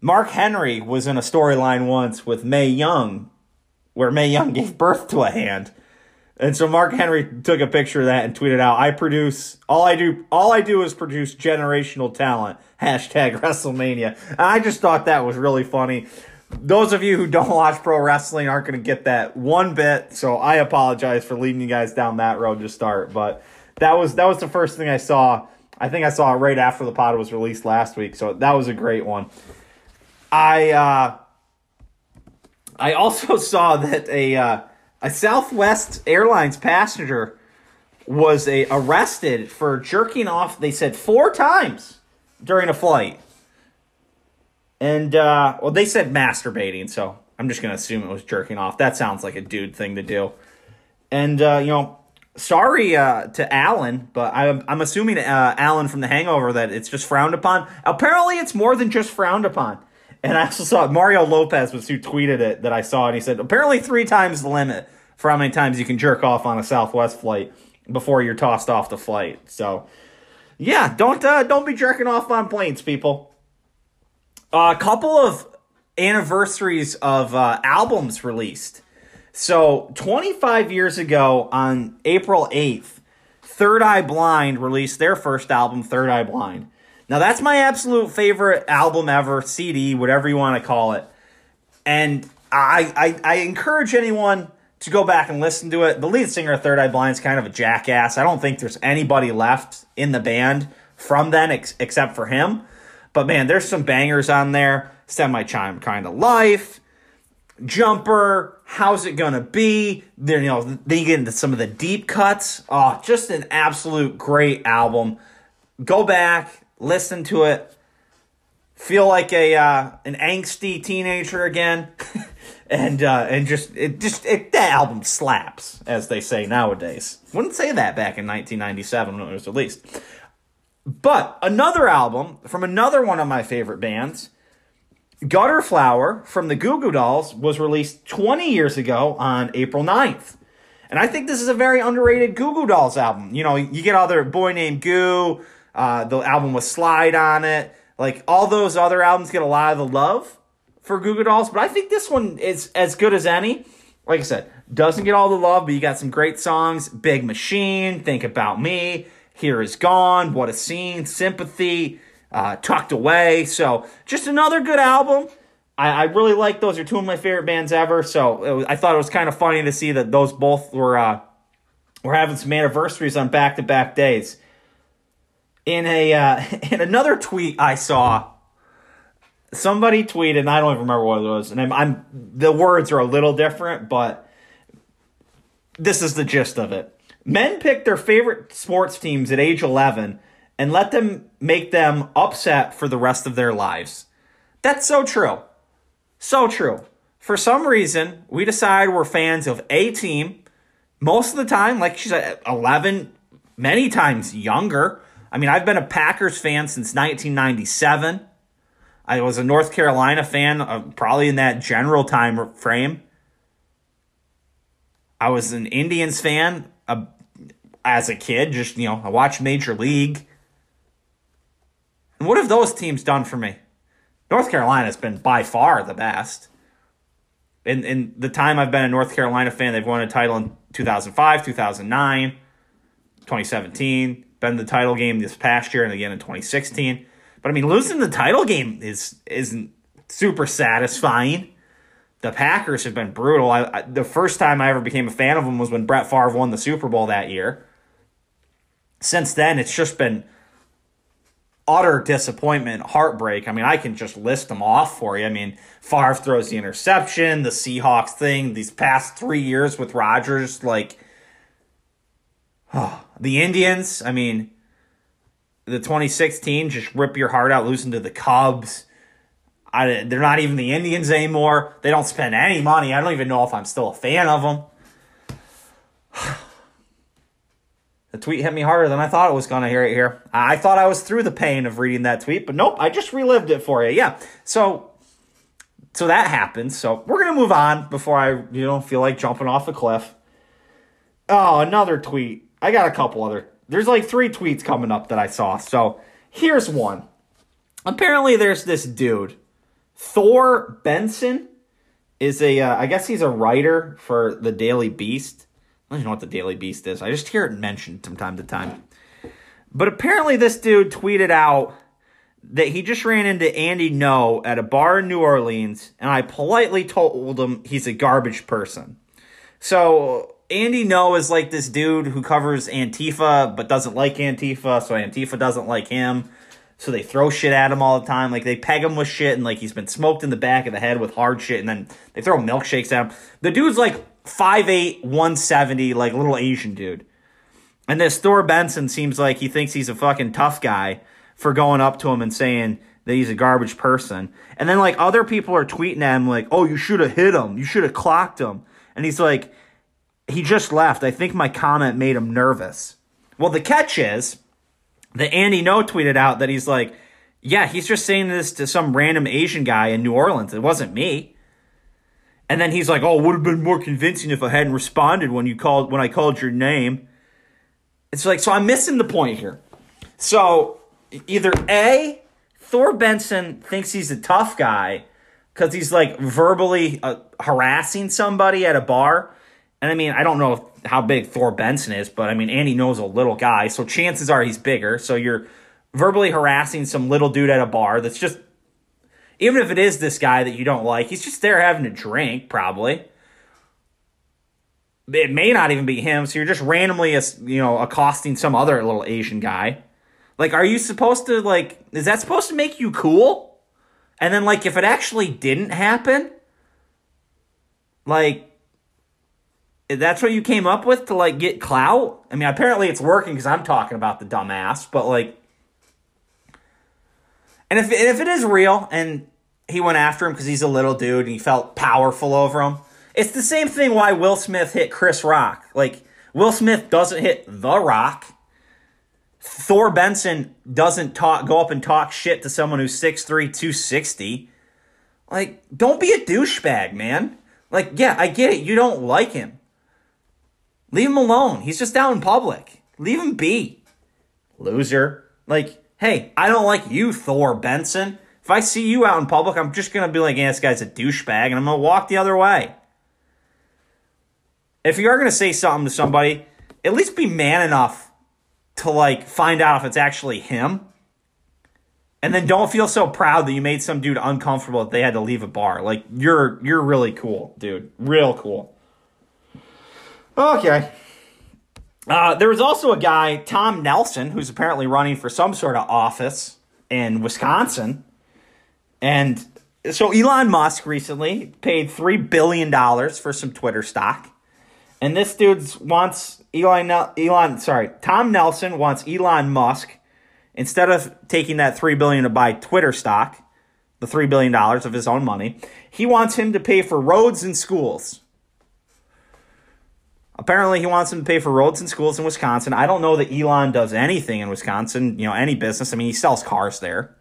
Mark Henry was in a storyline once with Mae Young, where Mae Young gave birth to a hand. And so Mark Henry took a picture of that and tweeted out, "I produce all I do. All I do is produce generational talent." Hashtag WrestleMania. And I just thought that was really funny those of you who don't watch pro wrestling aren't going to get that one bit. So I apologize for leading you guys down that road to start. But that was that was the first thing I saw. I think I saw it right after the pod was released last week. So that was a great one. I uh, I also saw that a uh, a Southwest Airlines passenger was a arrested for jerking off. They said four times during a flight. And uh, well, they said masturbating, so I'm just gonna assume it was jerking off. That sounds like a dude thing to do. And uh, you know, sorry uh, to Alan, but I'm I'm assuming uh, Alan from The Hangover that it's just frowned upon. Apparently, it's more than just frowned upon. And I also saw Mario Lopez was who tweeted it that I saw, and he said apparently three times the limit for how many times you can jerk off on a Southwest flight before you're tossed off the flight. So, yeah, don't uh, don't be jerking off on planes, people a couple of anniversaries of uh, albums released. So, 25 years ago, on April 8th, Third Eye Blind released their first album, Third Eye Blind. Now, that's my absolute favorite album ever, CD, whatever you want to call it. And I, I, I encourage anyone to go back and listen to it. The lead singer of Third Eye Blind is kind of a jackass. I don't think there's anybody left in the band from then ex- except for him. But man, there's some bangers on there. Semi-Charmed kind of life. Jumper, how's it gonna be? Then you know, then you get into some of the deep cuts. Oh, just an absolute great album. Go back, listen to it, feel like a uh, an angsty teenager again, and uh, and just it just it, that album slaps, as they say nowadays. Wouldn't say that back in 1997 when it was released. But another album from another one of my favorite bands, Gutterflower from the Goo Goo Dolls, was released 20 years ago on April 9th. And I think this is a very underrated Goo Goo Dolls album. You know, you get all their Boy Named Goo, uh, the album with Slide on it. Like all those other albums get a lot of the love for Goo Goo Dolls, but I think this one is as good as any. Like I said, doesn't get all the love, but you got some great songs. Big Machine, Think About Me, Here Is Gone, What a Scene, Sympathy, uh, Tucked Away. So just another good album. I, I really like those. Are two of my favorite bands ever. So was, I thought it was kind of funny to see that those both were uh, were having some anniversaries on back to back days. In a uh, in another tweet I saw, somebody tweeted, and I don't even remember what it was, and I'm, I'm the words are a little different, but this is the gist of it. Men pick their favorite sports teams at age 11 and let them make them upset for the rest of their lives. That's so true. So true. For some reason, we decide we're fans of a team. Most of the time, like she said, 11, many times younger. I mean, I've been a Packers fan since 1997. I was a North Carolina fan, uh, probably in that general time frame. I was an Indians fan uh, as a kid. Just you know, I watched Major League. And what have those teams done for me? North Carolina's been by far the best. In in the time I've been a North Carolina fan, they've won a title in 2005, 2009, 2017. Been the title game this past year and again in 2016. But I mean, losing the title game is isn't super satisfying. The Packers have been brutal. I, I, the first time I ever became a fan of them was when Brett Favre won the Super Bowl that year. Since then, it's just been utter disappointment, heartbreak. I mean, I can just list them off for you. I mean, Favre throws the interception, the Seahawks thing, these past three years with Rodgers, like oh, the Indians. I mean, the 2016, just rip your heart out losing to the Cubs. I, they're not even the Indians anymore. They don't spend any money. I don't even know if I'm still a fan of them. the tweet hit me harder than I thought it was going to hear it here. I thought I was through the pain of reading that tweet, but nope, I just relived it for you. Yeah. So so that happened. So we're going to move on before I, you know, feel like jumping off a cliff. Oh, another tweet. I got a couple other. There's like three tweets coming up that I saw. So here's one. Apparently there's this dude Thor Benson is a, uh, I guess he's a writer for the Daily Beast. I don't know what the Daily Beast is. I just hear it mentioned from time to time. But apparently, this dude tweeted out that he just ran into Andy Ngo at a bar in New Orleans, and I politely told him he's a garbage person. So Andy Ngo is like this dude who covers Antifa but doesn't like Antifa, so Antifa doesn't like him. So they throw shit at him all the time. Like they peg him with shit and like he's been smoked in the back of the head with hard shit and then they throw milkshakes at him. The dude's like 5'8, 170, like little Asian dude. And this Thor Benson seems like he thinks he's a fucking tough guy for going up to him and saying that he's a garbage person. And then like other people are tweeting at him like, "Oh, you should have hit him. You should have clocked him." And he's like, "He just left. I think my comment made him nervous." Well, the catch is that Andy Ngo tweeted out that he's like, "Yeah, he's just saying this to some random Asian guy in New Orleans. It wasn't me." And then he's like, "Oh, would have been more convincing if I hadn't responded when you called when I called your name." It's like, so I'm missing the point here. So either A, Thor Benson thinks he's a tough guy because he's like verbally uh, harassing somebody at a bar. And I mean, I don't know how big Thor Benson is, but I mean, Andy Ngo's a little guy, so chances are he's bigger. So you're verbally harassing some little dude at a bar that's just, even if it is this guy that you don't like, he's just there having a drink, probably it may not even be him. So you're just randomly, you know, accosting some other little Asian guy. Like, are you supposed to like? Is that supposed to make you cool? And then, like, if it actually didn't happen, like, that's what you came up with to like get clout. I mean, apparently it's working because I'm talking about the dumbass. But like, and if if it is real, and he went after him because he's a little dude and he felt powerful over him. It's the same thing why Will Smith hit Chris Rock. Like, Will Smith doesn't hit The Rock. Thor Benson doesn't talk go up and talk shit to someone who's 6'3, 260. Like, don't be a douchebag, man. Like, yeah, I get it. You don't like him. Leave him alone. He's just out in public. Leave him be. Loser. Like, hey, I don't like you, Thor Benson. If I see you out in public, I'm just gonna be like, yeah, this guy's a douchebag, and I'm gonna walk the other way. If you are gonna say something to somebody, at least be man enough to like find out if it's actually him. And then don't feel so proud that you made some dude uncomfortable that they had to leave a bar. Like you're you're really cool, dude. Real cool. Okay. Uh, there was also a guy, Tom Nelson, who's apparently running for some sort of office in Wisconsin. And so Elon Musk recently paid $3 billion for some Twitter stock. And this dude wants Elon, Elon, sorry, Tom Nelson wants Elon Musk, instead of taking that 3 billion to buy Twitter stock, the $3 billion of his own money, he wants him to pay for roads and schools. Apparently, he wants him to pay for roads and schools in Wisconsin. I don't know that Elon does anything in Wisconsin, you know, any business. I mean, he sells cars there.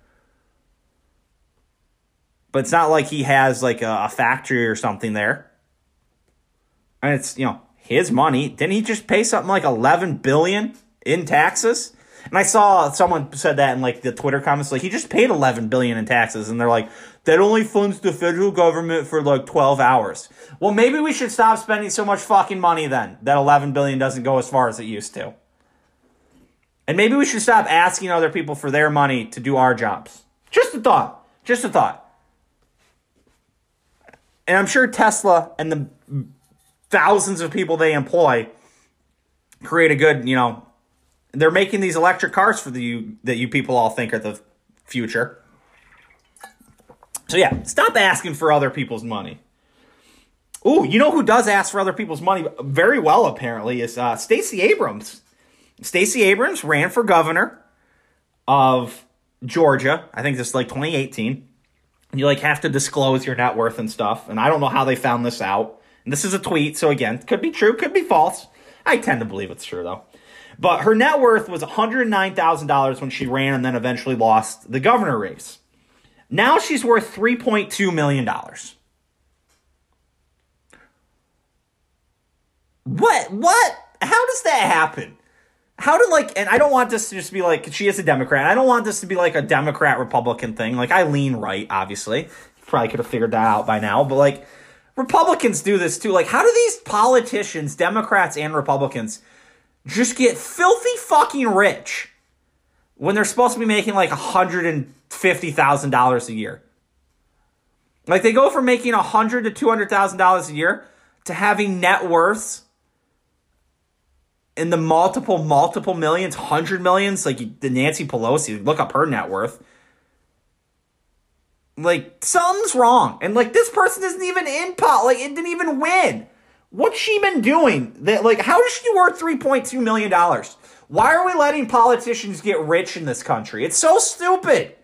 But it's not like he has like a, a factory or something there. And it's, you know, his money. Didn't he just pay something like 11 billion in taxes? And I saw someone said that in like the Twitter comments, like he just paid 11 billion in taxes, and they're like, that only funds the federal government for like 12 hours. Well, maybe we should stop spending so much fucking money then. That 11 billion doesn't go as far as it used to. And maybe we should stop asking other people for their money to do our jobs. Just a thought. Just a thought. And I'm sure Tesla and the thousands of people they employ create a good, you know, they're making these electric cars for the you that you people all think are the future. So yeah, stop asking for other people's money. Ooh, you know who does ask for other people's money very well apparently is uh, Stacey Abrams. Stacey Abrams ran for governor of Georgia. I think this is like 2018. You like have to disclose your net worth and stuff, and I don't know how they found this out. And this is a tweet, so again, could be true, could be false. I tend to believe it's true though. But her net worth was $109,000 when she ran and then eventually lost the governor race. Now she's worth $3.2 million. What? What? How does that happen? How did like, and I don't want this to just be like, she is a Democrat. I don't want this to be like a Democrat Republican thing. Like, I lean right, obviously. Probably could have figured that out by now, but like, Republicans do this too. Like, how do these politicians, Democrats and Republicans, just get filthy fucking rich when they're supposed to be making like $150,000 a year. Like they go from making a hundred to two hundred thousand dollars a year to having net worths in the multiple, multiple millions, hundred millions. Like the Nancy Pelosi, look up her net worth. Like something's wrong, and like this person isn't even in pot. Like it didn't even win. What's she been doing? That like how is she worth three point two million dollars? Why are we letting politicians get rich in this country? It's so stupid.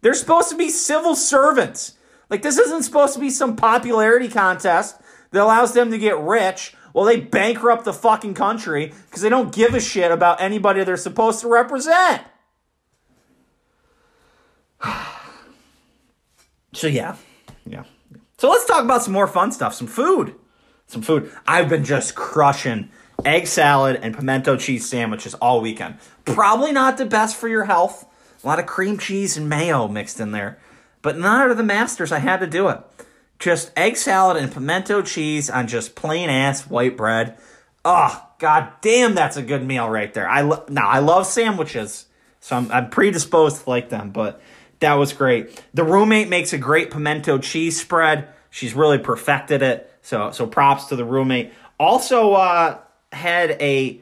They're supposed to be civil servants. Like this isn't supposed to be some popularity contest that allows them to get rich while they bankrupt the fucking country because they don't give a shit about anybody they're supposed to represent. so yeah. Yeah. So let's talk about some more fun stuff, some food some food. I've been just crushing egg salad and pimento cheese sandwiches all weekend. Probably not the best for your health. A lot of cream cheese and mayo mixed in there. But none of the masters, I had to do it. Just egg salad and pimento cheese on just plain ass white bread. Oh, god damn, that's a good meal right there. I lo- now I love sandwiches, so I'm, I'm predisposed to like them, but that was great. The roommate makes a great pimento cheese spread. She's really perfected it. So so props to the roommate. Also uh, had a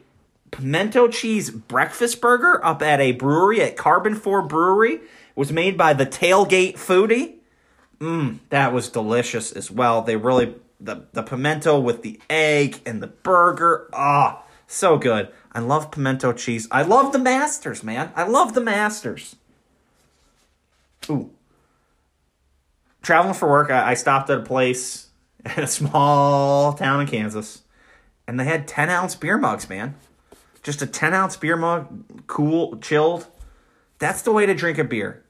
pimento cheese breakfast burger up at a brewery at Carbon 4 Brewery. It was made by the Tailgate Foodie. Mmm, that was delicious as well. They really the the pimento with the egg and the burger. Ah, oh, so good. I love pimento cheese. I love the Masters, man. I love the Masters. Ooh. traveling for work, I, I stopped at a place in a small town in Kansas, and they had 10 ounce beer mugs, man. Just a 10 ounce beer mug, cool, chilled. That's the way to drink a beer.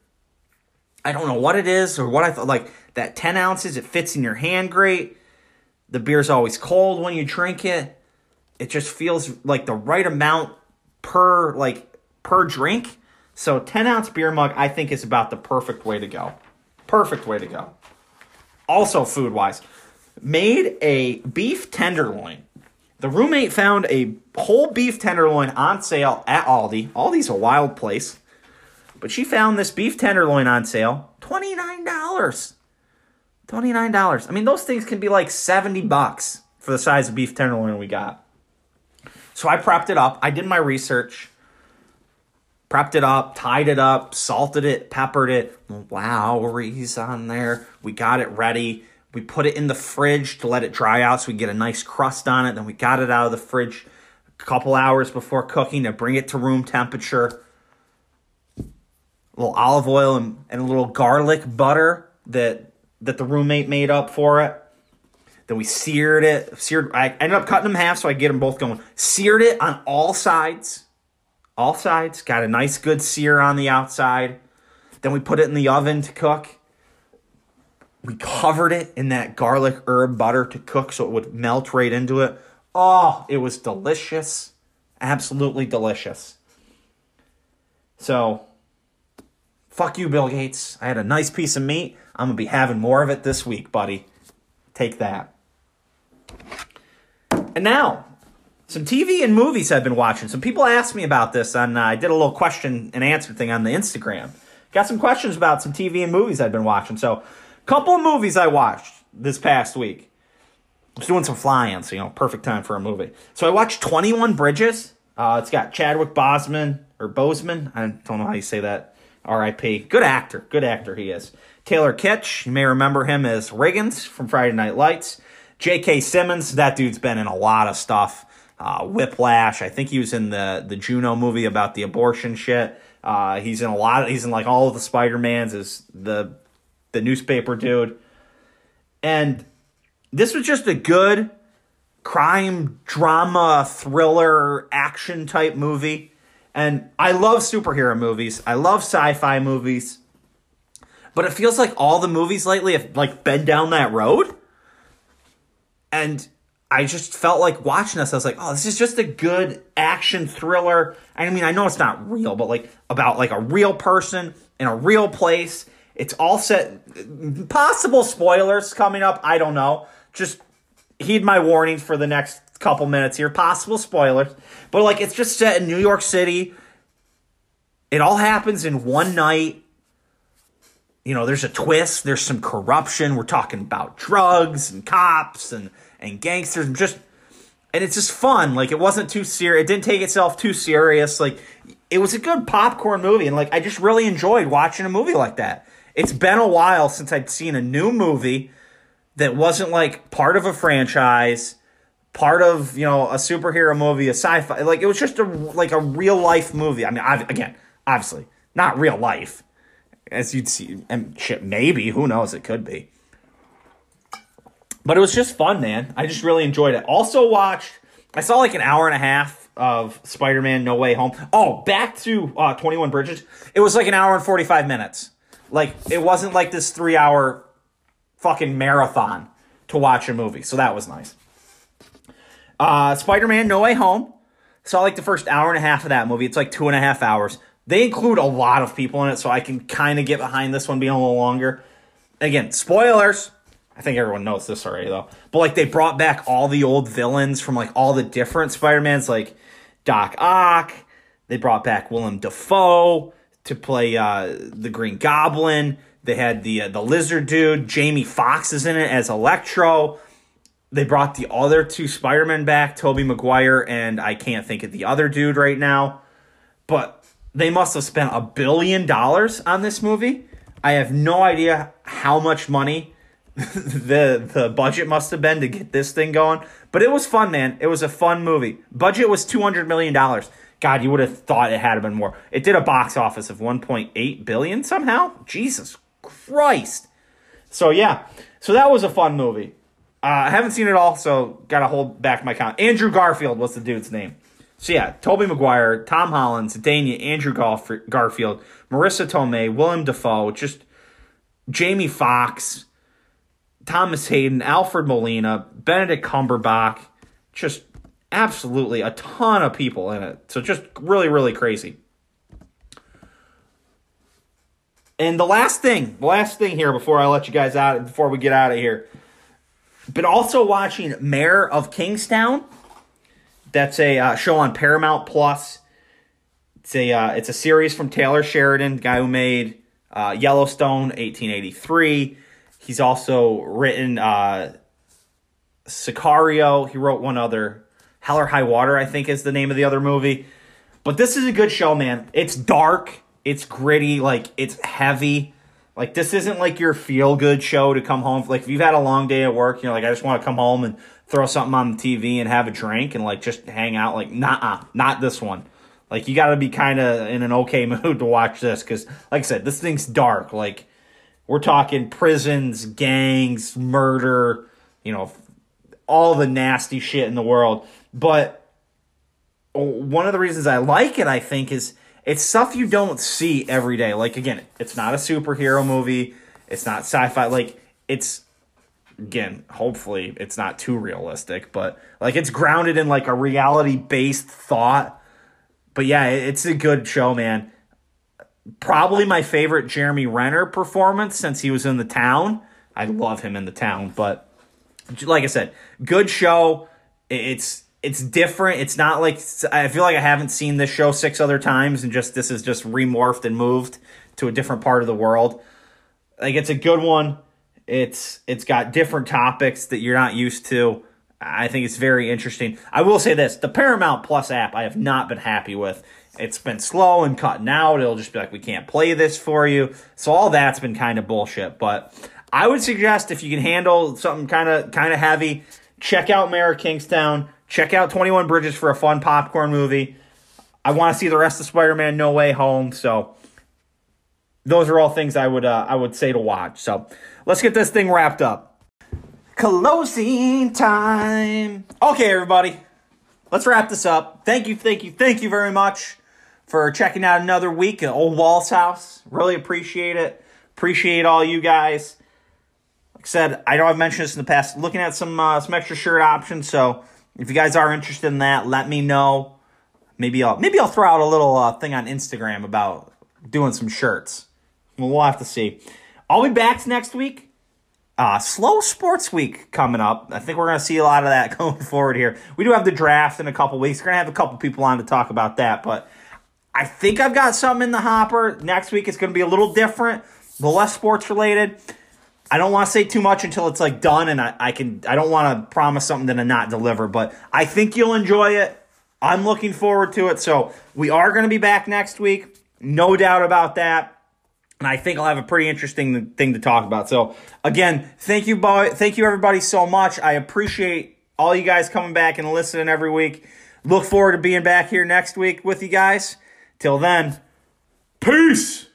I don't know what it is or what I thought. Like that 10 ounces, it fits in your hand great. The beer's always cold when you drink it. It just feels like the right amount per like per drink. So 10 ounce beer mug, I think is about the perfect way to go. Perfect way to go. Also, food wise, made a beef tenderloin. The roommate found a whole beef tenderloin on sale at Aldi. Aldi's a wild place. But she found this beef tenderloin on sale, $29. $29. I mean, those things can be like 70 bucks for the size of beef tenderloin we got. So I prepped it up. I did my research. Prepped it up, tied it up, salted it, peppered it. Lawry's on there. We got it ready. We put it in the fridge to let it dry out so we get a nice crust on it. Then we got it out of the fridge a couple hours before cooking to bring it to room temperature A little olive oil and, and a little garlic butter that that the roommate made up for it. Then we seared it. Seared. I ended up cutting them half so I get them both going. Seared it on all sides. All sides. Got a nice good sear on the outside. Then we put it in the oven to cook. We covered it in that garlic herb butter to cook so it would melt right into it. Oh, it was delicious. Absolutely delicious. So Fuck you, Bill Gates. I had a nice piece of meat. I'm going to be having more of it this week, buddy. Take that. And now, some TV and movies I've been watching. Some people asked me about this, and uh, I did a little question and answer thing on the Instagram. Got some questions about some TV and movies I've been watching. So, couple of movies I watched this past week. I was doing some flying, so, you know, perfect time for a movie. So, I watched 21 Bridges. Uh, it's got Chadwick Bosman, or Boseman. I don't know how you say that R.I.P. Good actor. Good actor he is. Taylor Kitsch, you may remember him as Riggins from Friday Night Lights. J.K. Simmons, that dude's been in a lot of stuff. Uh, Whiplash, I think he was in the the Juno movie about the abortion shit. Uh, he's in a lot. Of, he's in like all of the Spider Mans Is the the newspaper dude. And this was just a good crime drama thriller action type movie. And I love superhero movies. I love sci-fi movies. But it feels like all the movies lately have like been down that road. And I just felt like watching this. I was like, oh, this is just a good action thriller. I mean, I know it's not real, but like about like a real person in a real place. It's all set. Possible spoilers coming up. I don't know. Just heed my warnings for the next couple minutes here. Possible spoilers. But like it's just set in New York City. It all happens in one night. You know, there's a twist, there's some corruption. We're talking about drugs and cops and and gangsters and just and it's just fun. Like it wasn't too serious. It didn't take itself too serious. Like it was a good popcorn movie and like I just really enjoyed watching a movie like that. It's been a while since I'd seen a new movie that wasn't like part of a franchise part of you know a superhero movie, a sci-fi. Like it was just a like a real life movie. I mean, I've, again, obviously not real life, as you'd see. And shit, maybe who knows? It could be. But it was just fun, man. I just really enjoyed it. Also watched. I saw like an hour and a half of Spider-Man: No Way Home. Oh, back to uh, Twenty One Bridges. It was like an hour and forty five minutes. Like it wasn't like this three hour fucking marathon to watch a movie. So that was nice. Uh, Spider Man No Way Home. Saw like the first hour and a half of that movie. It's like two and a half hours. They include a lot of people in it, so I can kind of get behind this one being a little longer. Again, spoilers. I think everyone knows this already though. But like they brought back all the old villains from like all the different Spider-Mans, like Doc Ock. They brought back Willem Dafoe to play uh, the Green Goblin. They had the uh, the lizard dude. Jamie Foxx is in it as Electro they brought the other two Spider-Men back, Tobey Maguire, and I can't think of the other dude right now. But they must have spent a billion dollars on this movie. I have no idea how much money the the budget must have been to get this thing going. But it was fun, man. It was a fun movie. Budget was two hundred million dollars. God, you would have thought it had been more. It did a box office of one point eight billion somehow. Jesus Christ. So yeah, so that was a fun movie. Uh, I haven't seen it all, so gotta hold back my count. Andrew Garfield was the dude's name. So yeah, Tobey Maguire, Tom Holland, Zendaya, Andrew Garf- Garfield, Marisa Tomei, Willem Dafoe, just Jamie Foxx, Thomas Haden, Alfred Molina, Benedict Cumberbatch, just absolutely a ton of people in it. So just really, really crazy. And the last thing, the last thing here before I let you guys out, before we get out of here, been also watching Mayor of Kingstown. That's a uh, show on Paramount Plus. It's a uh, it's a series from Taylor Sheridan, guy who made uh, Yellowstone, 1883. He's also written uh, Sicario. He wrote one other, Hell or High Water, I think is the name of the other movie. But this is a good show, man. It's dark, it's gritty, like it's heavy. Like this isn't like your feel good show to come home. Like if you've had a long day at work, you're like, I just want to come home and throw something on the TV and have a drink and like just hang out. Like, nah, not this one. Like you got to be kind of in an okay mood to watch this because, like I said, this thing's dark. Like we're talking prisons, gangs, murder, you know, all the nasty shit in the world. But uh, one of the reasons I like it, I think, is it's stuff you don't see every day. Like again, it's not a superhero movie. It's not sci-fi. Like it's again, hopefully it's not too realistic, but like it's grounded in like a reality-based thought. But yeah, it's a good show, man. Probably my favorite Jeremy Renner performance since he was in the town. I love him in the town, but like I said, good show. It's it's different. It's not like I feel like I haven't seen this show six other times and just this is just remorphed and moved to a different part of the world. Like it's a good one. It's it's got different topics that you're not used to. I think it's very interesting. I will say this, the Paramount Plus app I have not been happy with. It's been slow and cutting out. It'll just be like we can't play this for you. So all that's been kind of bullshit, but I would suggest if you can handle something kind of kind of heavy, check out Mayor Kingstown Check out 21 Bridges for a fun popcorn movie. I want to see the rest of Spider-Man No Way Home, so those are all things I would uh, I would say to watch. So let's get this thing wrapped up. Closing time. Okay, everybody, let's wrap this up. Thank you, thank you, thank you very much for checking out another week at Ole Walls House. Really appreciate it. Appreciate all you guys. Like I said, I know I've mentioned this in the past. Looking at some uh, some extra shirt options, so if you guys are interested in that, let me know. Maybe I'll maybe I'll throw out a little uh, thing on Instagram about doing some shirts. Well, have to see. I'll be back next week. Uh, slow sports week coming up. I think we're going to see a lot of that going forward here. We do have the draft in a couple weeks. We're going to have a couple people on to talk about that, but I think I've got something in the hopper. Next week it's going to be a little different, little less sports related. I don't want to say too much until it's like done, and I, I can. I don't want to promise something I not deliver, but I think you'll enjoy it. I'm looking forward to it. So we are going to be back next week, no doubt about that. And I think I'll have a pretty interesting thing to talk about. So again, thank you, boy. Thank you, everybody, so much. I appreciate all you guys coming back and listening every week. Look forward to being back here next week with you guys. Till then, peace.